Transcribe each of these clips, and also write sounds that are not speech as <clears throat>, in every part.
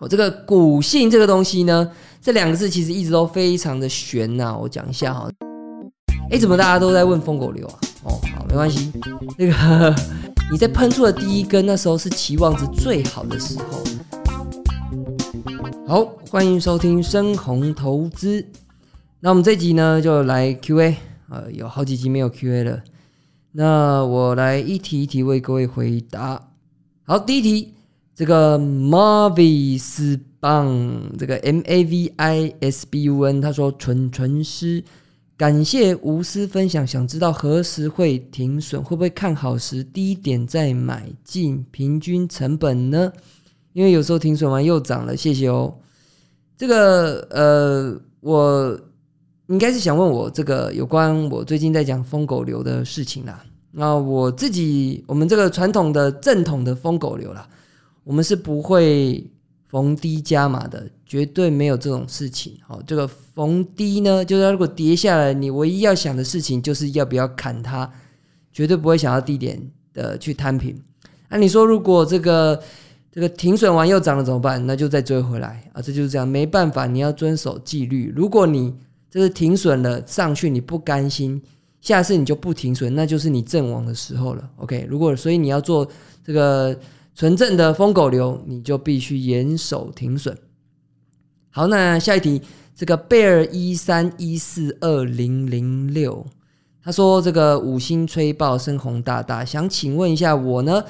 哦，这个股性这个东西呢，这两个字其实一直都非常的悬呐。我讲一下哈，哎，怎么大家都在问疯狗流啊？哦，好，没关系。那个你在喷出的第一根，那时候是期望值最好的时候。好，欢迎收听深红投资。那我们这集呢，就来 Q&A。呃，有好几集没有 Q&A 了，那我来一题一题为各位回答。好，第一题。这个 Mavis 棒，这个 M A V I S B U N，他说：“纯纯师，感谢无私分享。想知道何时会停损？会不会看好时低点再买进？平均成本呢？因为有时候停损完又涨了。谢谢哦。这个呃，我应该是想问我这个有关我最近在讲疯狗流的事情啦。那我自己，我们这个传统的正统的疯狗流啦。我们是不会逢低加码的，绝对没有这种事情。好，这个逢低呢，就是如果跌下来，你唯一要想的事情就是要不要砍它，绝对不会想要低点的去摊平。那你说，如果这个这个停损完又涨了怎么办？那就再追回来啊！这就是这样，没办法，你要遵守纪律。如果你这是停损了上去，你不甘心，下次你就不停损，那就是你阵亡的时候了。OK，如果所以你要做这个。纯正的疯狗流，你就必须严守停损。好，那下一题，这个贝尔一三一四二零零六，他说这个五星吹爆深红大大，想请问一下我呢，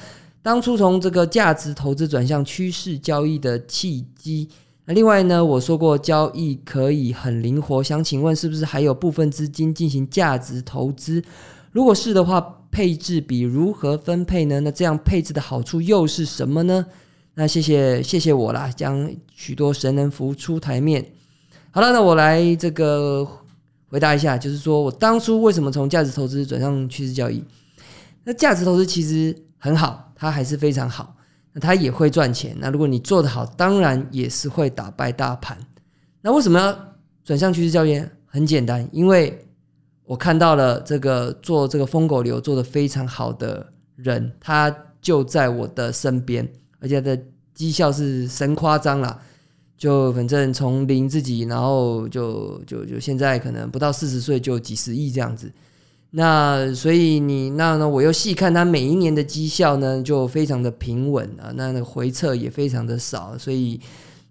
当初从这个价值投资转向趋势交易的契机。那另外呢，我说过交易可以很灵活，想请问是不是还有部分资金进行价值投资？如果是的话。配置比如何分配呢？那这样配置的好处又是什么呢？那谢谢谢谢我啦，将许多神人浮出台面。好了，那我来这个回答一下，就是说我当初为什么从价值投资转向趋势交易？那价值投资其实很好，它还是非常好，那它也会赚钱。那如果你做得好，当然也是会打败大盘。那为什么要转向趋势交易？很简单，因为。我看到了这个做这个疯狗流做的非常好的人，他就在我的身边，而且的绩效是神夸张了。就反正从零自己，然后就就就现在可能不到四十岁就几十亿这样子。那所以你那呢？我又细看他每一年的绩效呢，就非常的平稳啊，那那回撤也非常的少，所以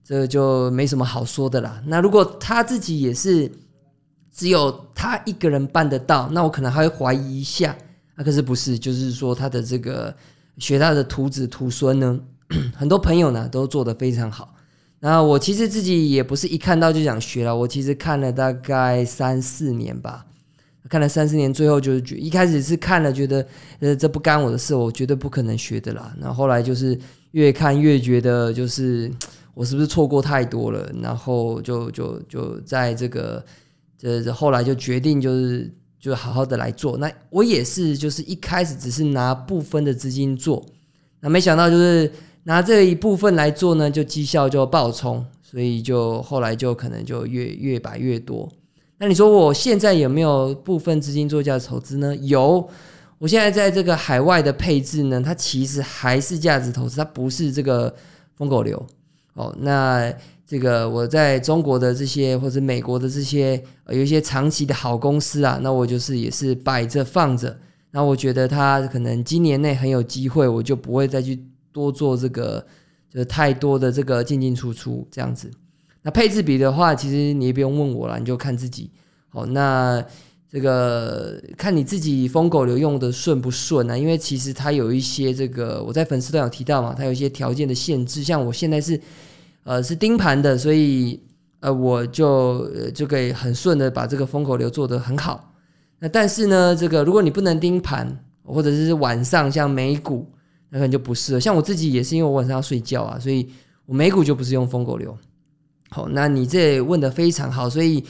这就没什么好说的啦。那如果他自己也是。只有他一个人办得到，那我可能还会怀疑一下。啊，可是不是，就是说他的这个学他的徒子徒孙呢，<clears throat> 很多朋友呢都做得非常好。那我其实自己也不是一看到就想学了，我其实看了大概三四年吧，看了三四年，最后就是觉一开始是看了觉得呃这不干我的事，我绝对不可能学的啦。然后后来就是越看越觉得就是我是不是错过太多了，然后就就就在这个。这后来就决定就是就好好的来做。那我也是，就是一开始只是拿部分的资金做，那没想到就是拿这一部分来做呢，就绩效就爆冲，所以就后来就可能就越越摆越多。那你说我现在有没有部分资金做价值投资呢？有，我现在在这个海外的配置呢，它其实还是价值投资，它不是这个疯狗流哦。那。这个我在中国的这些或者美国的这些有一些长期的好公司啊，那我就是也是摆着放着。那我觉得它可能今年内很有机会，我就不会再去多做这个，就是太多的这个进进出出这样子。那配置比的话，其实你也不用问我了，你就看自己。好，那这个看你自己疯狗流用的顺不顺啊？因为其实它有一些这个我在粉丝都有提到嘛，它有一些条件的限制，像我现在是。呃，是盯盘的，所以呃，我就就可以很顺的把这个风口流做得很好。那但是呢，这个如果你不能盯盘，或者是晚上像美股，那可能就不适合。像我自己也是，因为我晚上要睡觉啊，所以我美股就不是用风口流。好，那你这问的非常好，所以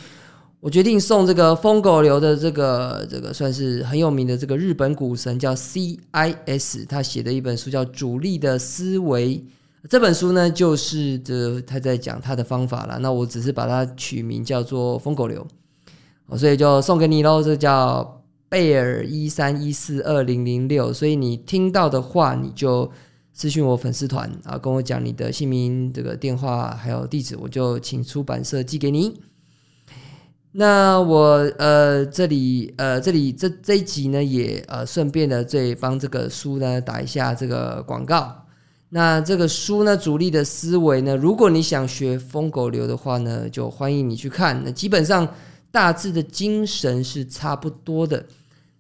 我决定送这个风狗流的这个这个算是很有名的这个日本股神叫 CIS，他写的一本书叫《主力的思维》。这本书呢，就是这他在讲他的方法了。那我只是把它取名叫做“疯狗流”，所以就送给你喽。这叫贝尔一三一四二零零六。所以你听到的话，你就私信我粉丝团啊，跟我讲你的姓名、这个电话还有地址，我就请出版社寄给你。那我呃这里呃这里这这一集呢，也呃顺便的这帮这个书呢打一下这个广告。那这个书呢，主力的思维呢，如果你想学疯狗流的话呢，就欢迎你去看。那基本上大致的精神是差不多的。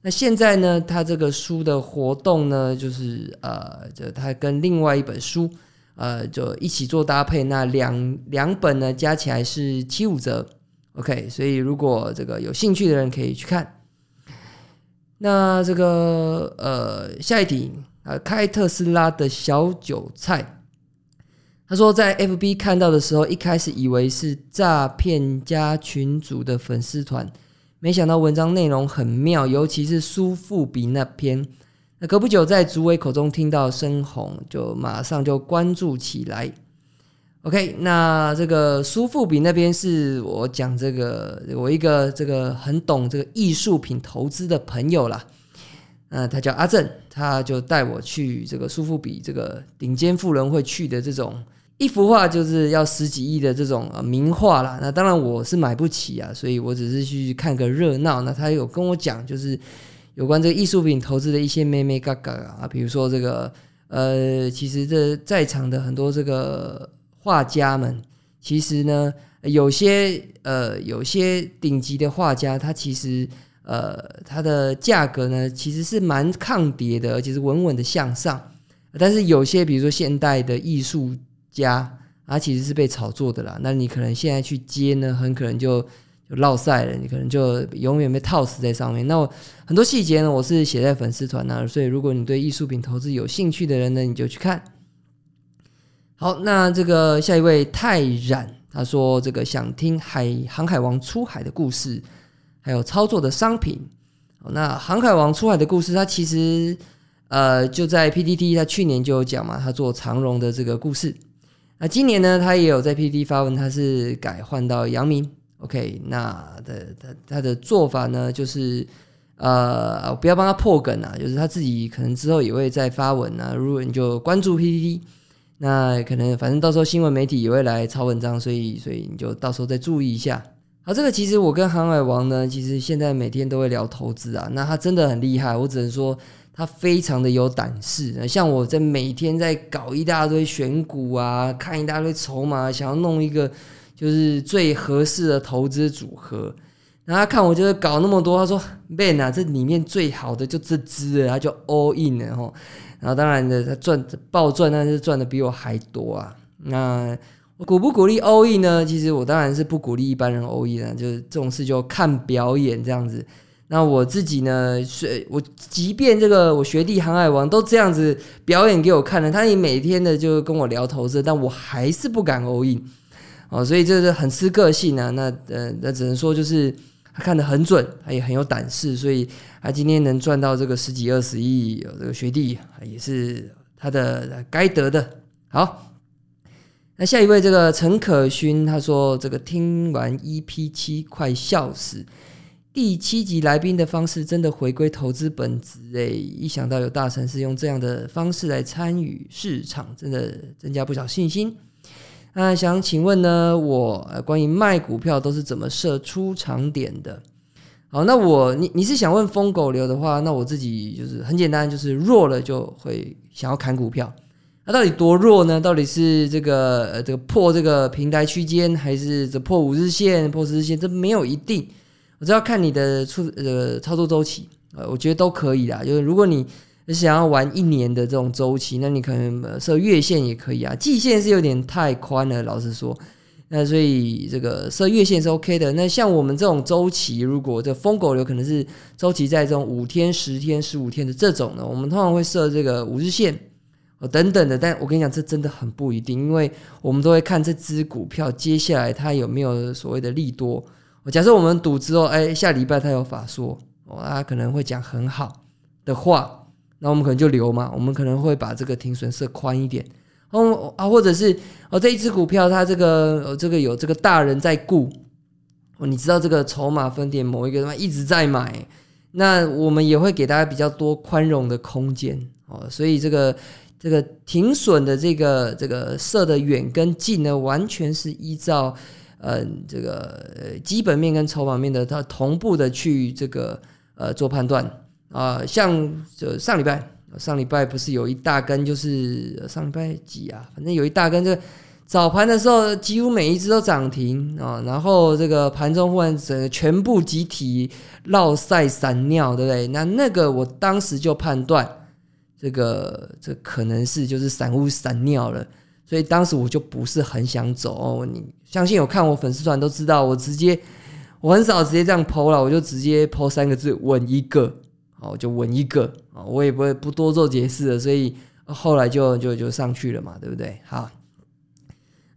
那现在呢，他这个书的活动呢，就是呃，就他跟另外一本书，呃，就一起做搭配。那两两本呢，加起来是七五折，OK。所以如果这个有兴趣的人可以去看。那这个呃，下一题啊，开特斯拉的小韭菜，他说在 FB 看到的时候，一开始以为是诈骗加群主的粉丝团。没想到文章内容很妙，尤其是苏富比那篇。那隔不久在竹伟口中听到深红，就马上就关注起来。OK，那这个苏富比那边是我讲这个，我一个这个很懂这个艺术品投资的朋友啦。嗯，他叫阿正，他就带我去这个苏富比这个顶尖富人会去的这种。一幅画就是要十几亿的这种名画啦，那当然我是买不起啊，所以我只是去看个热闹。那他有跟我讲，就是有关这个艺术品投资的一些咩咩嘎嘎啊，比如说这个呃，其实这在场的很多这个画家们，其实呢有些呃有些顶级的画家，他其实呃它的价格呢其实是蛮抗跌的，而且是稳稳的向上。但是有些比如说现代的艺术。家，他其实是被炒作的啦。那你可能现在去接呢，很可能就就落赛了，你可能就永远被套死在上面。那我很多细节呢，我是写在粉丝团那，所以如果你对艺术品投资有兴趣的人呢，你就去看。好，那这个下一位泰然，他说这个想听海航海王出海的故事，还有操作的商品。那航海王出海的故事，它其实呃就在 PPT，他去年就有讲嘛，他做长荣的这个故事。那今年呢，他也有在 P D 发文，他是改换到阳明。OK，那的他他的做法呢，就是呃，不要帮他破梗啊，就是他自己可能之后也会再发文啊。如果你就关注 P D D，那可能反正到时候新闻媒体也会来抄文章，所以所以你就到时候再注意一下。好，这个其实我跟航海王呢，其实现在每天都会聊投资啊。那他真的很厉害，我只能说。他非常的有胆识，像我在每天在搞一大堆选股啊，看一大堆筹码，想要弄一个就是最合适的投资组合。然后他看我就是搞那么多，他说：“Ben 啊，这里面最好的就这支了。”他就 all in 了哈。然后当然的，他赚暴赚，但是赚的比我还多啊。那鼓不鼓励欧亿呢？其实我当然是不鼓励一般人 all in 的，就是这种事就看表演这样子。那我自己呢？是我即便这个我学弟航海王都这样子表演给我看了，他也每天的就跟我聊投资，但我还是不敢欧亿哦，所以这是很吃个性啊。那呃，那只能说就是他看得很准，他也很有胆识，所以他今天能赚到这个十几二十亿，这个学弟也是他的该得的。好，那下一位这个陈可勋，他说这个听完 EP 七快笑死。第七集来宾的方式真的回归投资本质诶，一想到有大城市用这样的方式来参与市场，真的增加不少信心。那想请问呢，我关于卖股票都是怎么设出场点的？好，那我你你是想问疯狗流的话，那我自己就是很简单，就是弱了就会想要砍股票。那到底多弱呢？到底是这个呃这个破这个平台区间，还是这破五日线、破十日线？这没有一定。我只要看你的出呃操作周期，呃，我觉得都可以啦。就是如果你想要玩一年的这种周期，那你可能设月线也可以啊。季线是有点太宽了，老实说。那所以这个设月线是 OK 的。那像我们这种周期，如果这疯狗流可能是周期在这种五天、十天、十五天的这种呢，我们通常会设这个五日线哦等等的。但我跟你讲，这真的很不一定，因为我们都会看这只股票接下来它有没有所谓的利多。假设我们赌之后，哎，下礼拜他有法说，哦，他可能会讲很好的话，那我们可能就留嘛。我们可能会把这个停损设宽一点，哦啊，或者是哦，这一只股票它这个哦这个有这个大人在顾，哦，你知道这个筹码分点某一个什么一直在买，那我们也会给大家比较多宽容的空间哦。所以这个这个停损的这个这个设的远跟近呢，完全是依照呃这个基本面跟筹码面的它同步的去这个呃做判断啊。像就上礼拜上礼拜不是有一大根，就是上礼拜几啊？反正有一大根，就早盘的时候几乎每一只都涨停啊。然后这个盘中忽然整个全部集体落晒散尿，对不对？那那个我当时就判断。这个这可能是就是散户散尿了，所以当时我就不是很想走哦。你相信有看我粉丝团都知道，我直接我很少直接这样抛了，我就直接抛三个字稳一个，好就稳一个啊，我也不会不多做解释了，所以后来就就就上去了嘛，对不对？好。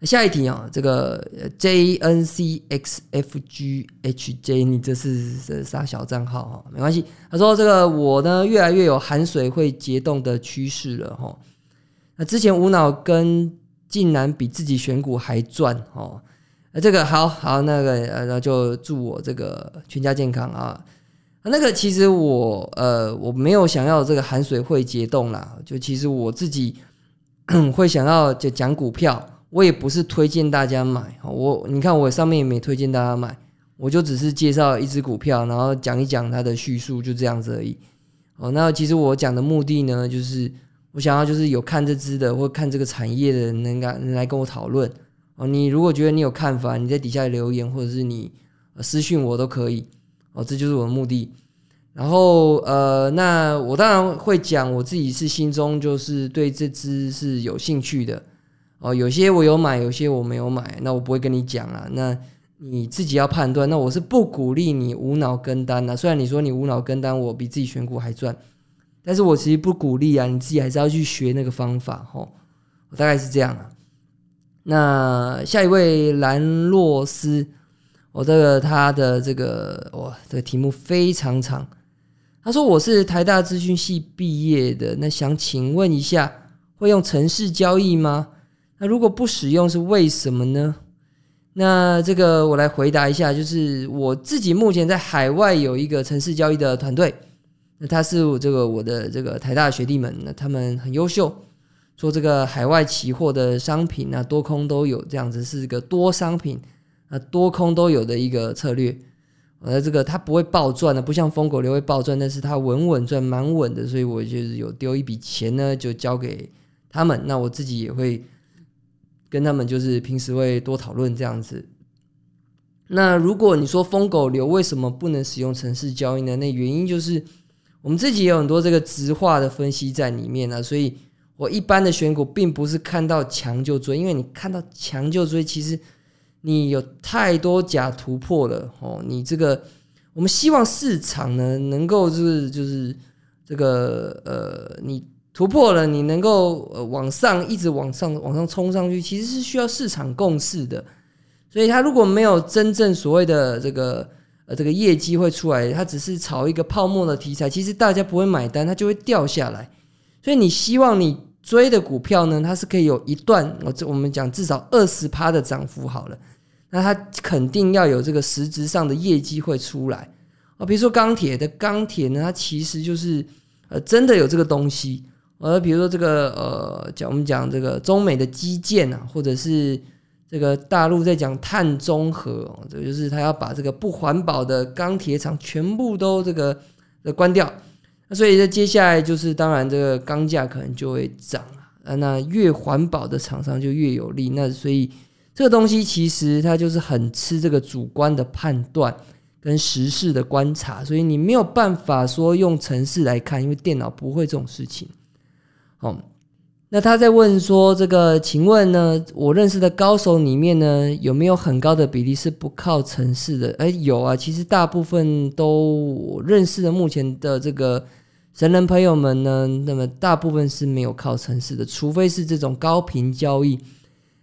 下一题啊，这个 J N C X F G H J，你这是这啥小账号哈？没关系。他说这个我呢越来越有含水会结冻的趋势了哈。那之前无脑跟竟然比自己选股还赚哦。那这个好好那个呃，那就祝我这个全家健康啊。那个其实我呃我没有想要这个含水会结冻啦，就其实我自己 <clears throat> 会想要就讲股票。我也不是推荐大家买，我你看我上面也没推荐大家买，我就只是介绍一只股票，然后讲一讲它的叙述，就这样子而已。哦，那其实我讲的目的呢，就是我想要就是有看这只的或看这个产业的人能敢来跟我讨论。哦，你如果觉得你有看法，你在底下留言或者是你私讯我都可以。哦，这就是我的目的。然后呃，那我当然会讲我自己是心中就是对这只是有兴趣的。哦，有些我有买，有些我没有买，那我不会跟你讲啊。那你自己要判断。那我是不鼓励你无脑跟单的。虽然你说你无脑跟单，我比自己选股还赚，但是我其实不鼓励啊。你自己还是要去学那个方法吼。我大概是这样啊。那下一位兰洛斯，我这个他的这个哇，这个题目非常长。他说我是台大资讯系毕业的，那想请问一下，会用城市交易吗？那如果不使用是为什么呢？那这个我来回答一下，就是我自己目前在海外有一个城市交易的团队，那他是这个我的这个台大学弟们，那他们很优秀，做这个海外期货的商品啊，多空都有，这样子是一个多商品啊多空都有的一个策略。呃，这个它不会暴赚的，不像疯狗流会暴赚，但是它稳稳赚，蛮稳的，所以我就是有丢一笔钱呢，就交给他们，那我自己也会。跟他们就是平时会多讨论这样子。那如果你说疯狗流为什么不能使用城市交易呢？那原因就是我们自己有很多这个直化的分析在里面呢。所以我一般的选股并不是看到强就追，因为你看到强就追，其实你有太多假突破了哦。你这个我们希望市场呢能够就是就是这个呃你。突破了，你能够呃往上一直往上往上冲上去，其实是需要市场共识的。所以，他如果没有真正所谓的这个呃这个业绩会出来，他只是炒一个泡沫的题材，其实大家不会买单，它就会掉下来。所以，你希望你追的股票呢，它是可以有一段我这我们讲至少二十趴的涨幅好了，那它肯定要有这个实质上的业绩会出来啊。比如说钢铁的钢铁呢，它其实就是呃真的有这个东西。呃，比如说这个呃，讲我们讲这个中美的基建啊，或者是这个大陆在讲碳中和，这个就是他要把这个不环保的钢铁厂全部都这个呃关掉。那所以在接下来就是当然这个钢价可能就会涨啊。那越环保的厂商就越有利。那所以这个东西其实它就是很吃这个主观的判断跟实事的观察，所以你没有办法说用程式来看，因为电脑不会这种事情。哦，那他在问说：“这个，请问呢？我认识的高手里面呢，有没有很高的比例是不靠城市的？哎，有啊，其实大部分都我认识的。目前的这个神人朋友们呢，那么大部分是没有靠城市的，除非是这种高频交易，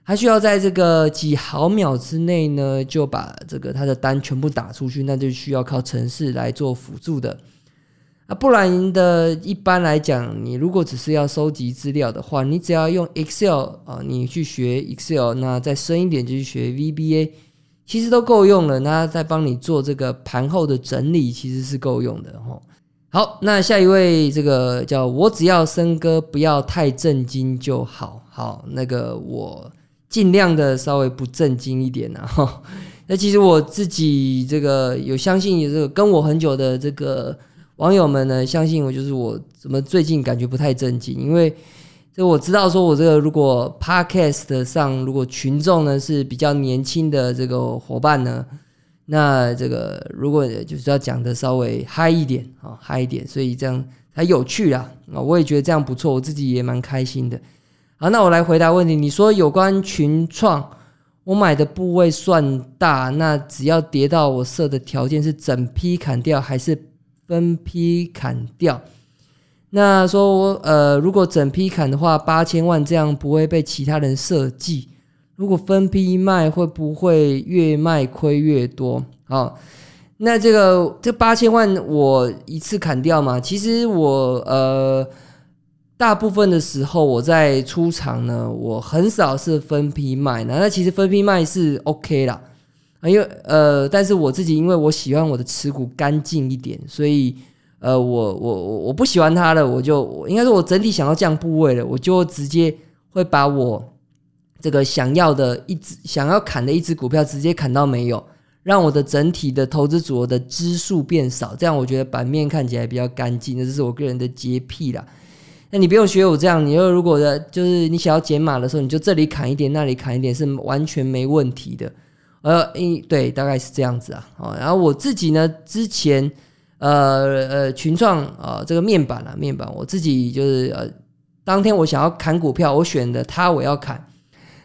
还需要在这个几毫秒之内呢，就把这个他的单全部打出去，那就需要靠城市来做辅助的。”啊，不然的一般来讲，你如果只是要收集资料的话，你只要用 Excel 啊，你去学 Excel，那再深一点就去学 VBA，其实都够用了。那再帮你做这个盘后的整理，其实是够用的哈。好，那下一位这个叫我只要森哥不要太震惊就好。好，那个我尽量的稍微不震惊一点啊。哈，<laughs> 那其实我自己这个有相信这个跟我很久的这个网友们呢，相信我就是我怎么最近感觉不太正经，因为 <laughs> 这我知道说我这个如果 podcast 上如果群众呢是比较年轻的这个伙伴呢。那这个如果就是要讲的稍微嗨一点啊，嗨一点，所以这样才有趣啦啊！我也觉得这样不错，我自己也蛮开心的。好，那我来回答问题。你说有关群创，我买的部位算大，那只要跌到我设的条件是整批砍掉还是分批砍掉？那说我呃，如果整批砍的话，八千万这样不会被其他人设计。如果分批卖，会不会越卖亏越多？好，那这个这八千万我一次砍掉嘛？其实我呃，大部分的时候我在出厂呢，我很少是分批卖的。那其实分批卖是 OK 啦，因为呃，但是我自己因为我喜欢我的持股干净一点，所以呃，我我我我不喜欢它了，我就应该说我整体想要降部位了，我就直接会把我。这个想要的一只想要砍的一只股票，直接砍到没有，让我的整体的投资组合的支数变少，这样我觉得版面看起来比较干净。这是我个人的洁癖啦。那你不用学我这样，你如果的就是你想要减码的时候，你就这里砍一点，那里砍一点，是完全没问题的。呃，一对，大概是这样子啊。哦，然后我自己呢，之前呃呃群创啊这个面板啊面板，我自己就是呃当天我想要砍股票，我选的它我要砍。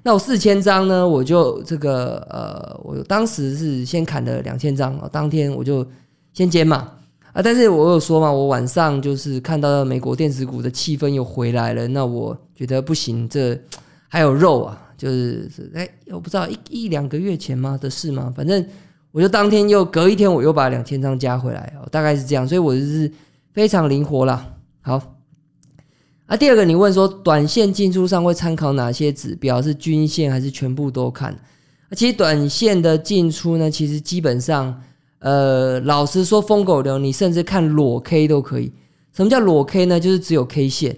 那我四千张呢？我就这个呃，我当时是先砍了两千张啊，当天我就先减嘛啊。但是我有说嘛，我晚上就是看到美国电子股的气氛又回来了，那我觉得不行，这还有肉啊，就是是哎，我不知道一一两个月前吗的事吗？反正我就当天又隔一天，我又把两千张加回来，大概是这样，所以我就是非常灵活啦。好。啊第二个，你问说短线进出上会参考哪些指标？是均线还是全部都看？其实短线的进出呢，其实基本上，呃，老实说，疯狗流，你甚至看裸 K 都可以。什么叫裸 K 呢？就是只有 K 线，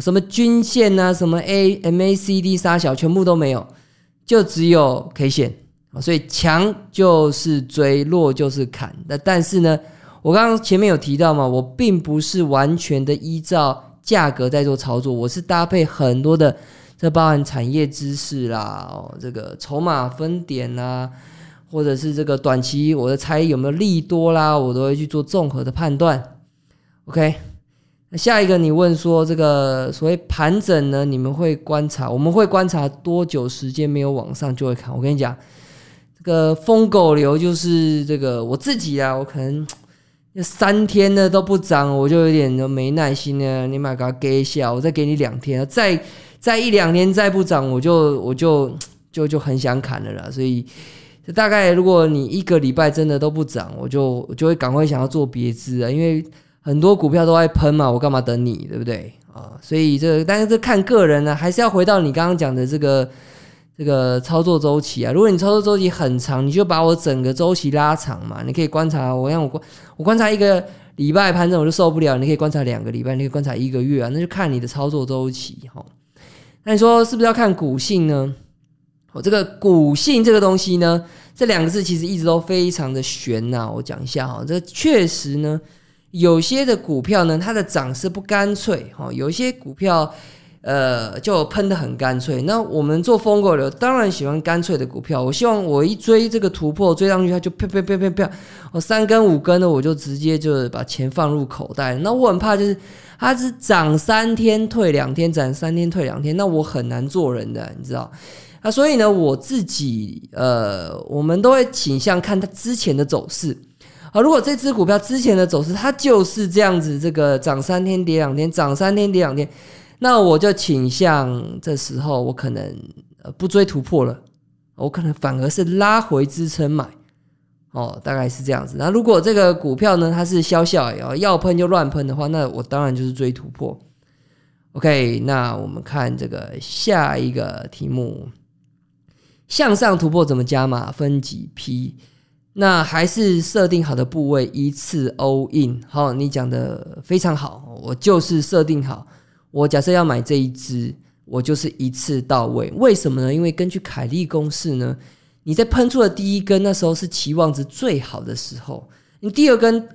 什么均线啊，什么 A M A C D 杀小，全部都没有，就只有 K 线所以强就是追，弱就是砍。那但是呢，我刚刚前面有提到嘛，我并不是完全的依照。价格在做操作，我是搭配很多的，这包含产业知识啦，哦，这个筹码分点啦，或者是这个短期我的猜有没有利多啦，我都会去做综合的判断。OK，那下一个你问说这个所谓盘整呢，你们会观察？我们会观察多久时间没有往上就会看。我跟你讲，这个疯狗流就是这个我自己啊，我可能。三天呢都不涨，我就有点没耐心了。你买给他给一下，我再给你两天，再再一两天再不涨，我就我就就就很想砍了啦。所以大概如果你一个礼拜真的都不涨，我就我就会赶快想要做别支啊，因为很多股票都在喷嘛，我干嘛等你，对不对啊？所以这但是这看个人呢，还是要回到你刚刚讲的这个。这个操作周期啊，如果你操作周期很长，你就把我整个周期拉长嘛。你可以观察我，让我观我观察一个礼拜盘整我就受不了，你可以观察两个礼拜，你可以观察一个月啊，那就看你的操作周期哈。那你说是不是要看股性呢？我这个股性这个东西呢，这两个字其实一直都非常的玄呐。我讲一下哈，这确实呢，有些的股票呢，它的涨势不干脆哈，有些股票。呃，就喷的很干脆。那我们做风狗流，当然喜欢干脆的股票。我希望我一追这个突破，追上去它就啪啪啪啪啪，我三根五根的，我就直接就把钱放入口袋。那我很怕就是它是涨三天退两天，涨三天退两天，那我很难做人的，你知道？啊，所以呢，我自己呃，我们都会倾向看它之前的走势。啊，如果这只股票之前的走势它就是这样子，这个涨三天跌两天，涨三天跌两天。那我就倾向这时候，我可能呃不追突破了，我可能反而是拉回支撑买，哦，大概是这样子。那如果这个股票呢，它是消消要要喷就乱喷的话，那我当然就是追突破。OK，那我们看这个下一个题目，向上突破怎么加码？分几批？那还是设定好的部位一次 all in。好，你讲的非常好，我就是设定好，我假设要买这一支，我就是一次到位。为什么呢？因为根据凯利公式呢，你在喷出的第一根那时候是期望值最好的时候，你第二根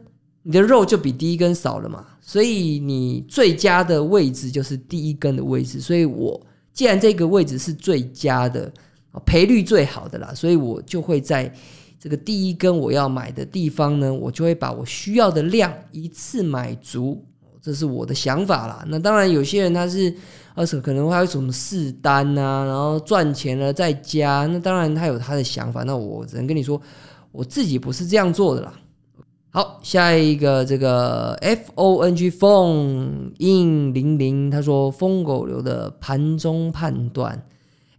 你的肉就比第一根少了嘛，所以你最佳的位置就是第一根的位置。所以我既然这个位置是最佳的。赔率最好的啦，所以我就会在这个第一根我要买的地方呢，我就会把我需要的量一次买足，这是我的想法啦。那当然有些人他是，二手可能还有什么试单啊，然后赚钱了再加，那当然他有他的想法。那我只能跟你说，我自己不是这样做的啦。好，下一个这个 F O N G Phone in 零零，他说疯狗流的盘中判断。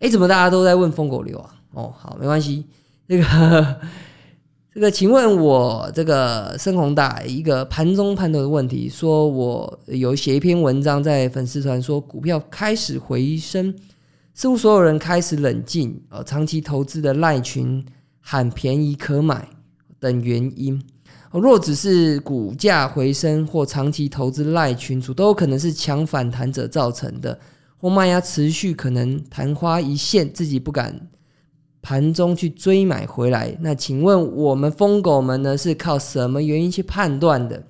哎，怎么大家都在问疯狗流啊？哦，好，没关系。这个，<laughs> 这个，请问我这个深宏大一个盘中判断的问题，说我有写一篇文章在粉丝团，说股票开始回升，似乎所有人开始冷静。呃，长期投资的赖群喊便宜可买等原因，若只是股价回升或长期投资赖群主，都可能是强反弹者造成的。或卖压持续，可能昙花一现，自己不敢盘中去追买回来。那请问我们疯狗们呢，是靠什么原因去判断的？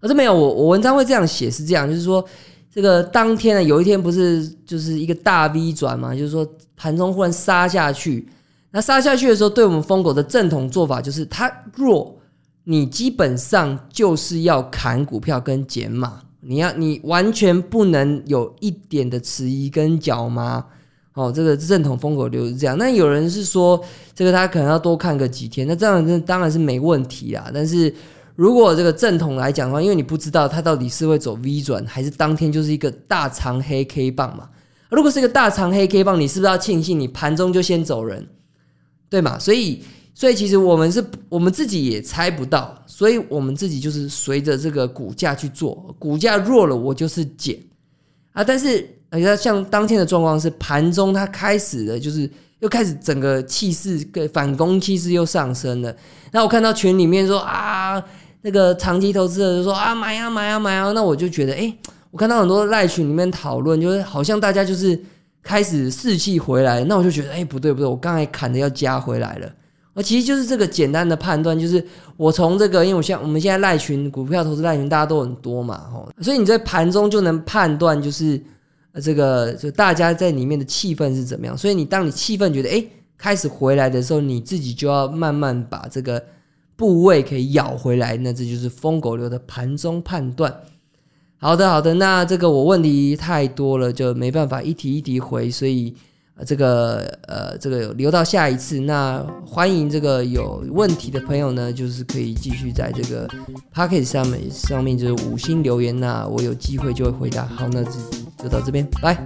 而这没有，我我文章会这样写，是这样，就是说这个当天呢，有一天不是就是一个大 V 转嘛，就是说盘中忽然杀下去，那杀下去的时候，对我们疯狗的正统做法就是，它弱，你基本上就是要砍股票跟减码。你要你完全不能有一点的迟疑跟脚麻，哦，这个正统风格流是这样。那有人是说，这个他可能要多看个几天，那这样当然是没问题啦。但是如果这个正统来讲的话，因为你不知道它到底是会走 V 转，还是当天就是一个大长黑 K 棒嘛。如果是一个大长黑 K 棒，你是不是要庆幸你盘中就先走人，对吗？所以。所以其实我们是我们自己也猜不到，所以我们自己就是随着这个股价去做，股价弱了我就是减啊。但是呃，像当天的状况是盘中它开始的，就是又开始整个气势跟反攻气势又上升了。那我看到群里面说啊，那个长期投资者就说啊买啊买啊买啊，那我就觉得哎，我看到很多赖群里面讨论，就是好像大家就是开始士气回来，那我就觉得哎不对不对，我刚才砍的要加回来了。我其实就是这个简单的判断，就是我从这个，因为我像我们现在赖群股票投资赖群大家都很多嘛，吼，所以你在盘中就能判断，就是呃这个就大家在里面的气氛是怎么样。所以你当你气氛觉得哎开始回来的时候，你自己就要慢慢把这个部位可以咬回来，那这就是疯狗流的盘中判断。好的，好的，那这个我问题太多了，就没办法一题一题回，所以。呃，这个呃，这个留到下一次。那欢迎这个有问题的朋友呢，就是可以继续在这个 p o c k e t 上面上面就是五星留言那我有机会就会回答。好，那就就到这边，拜。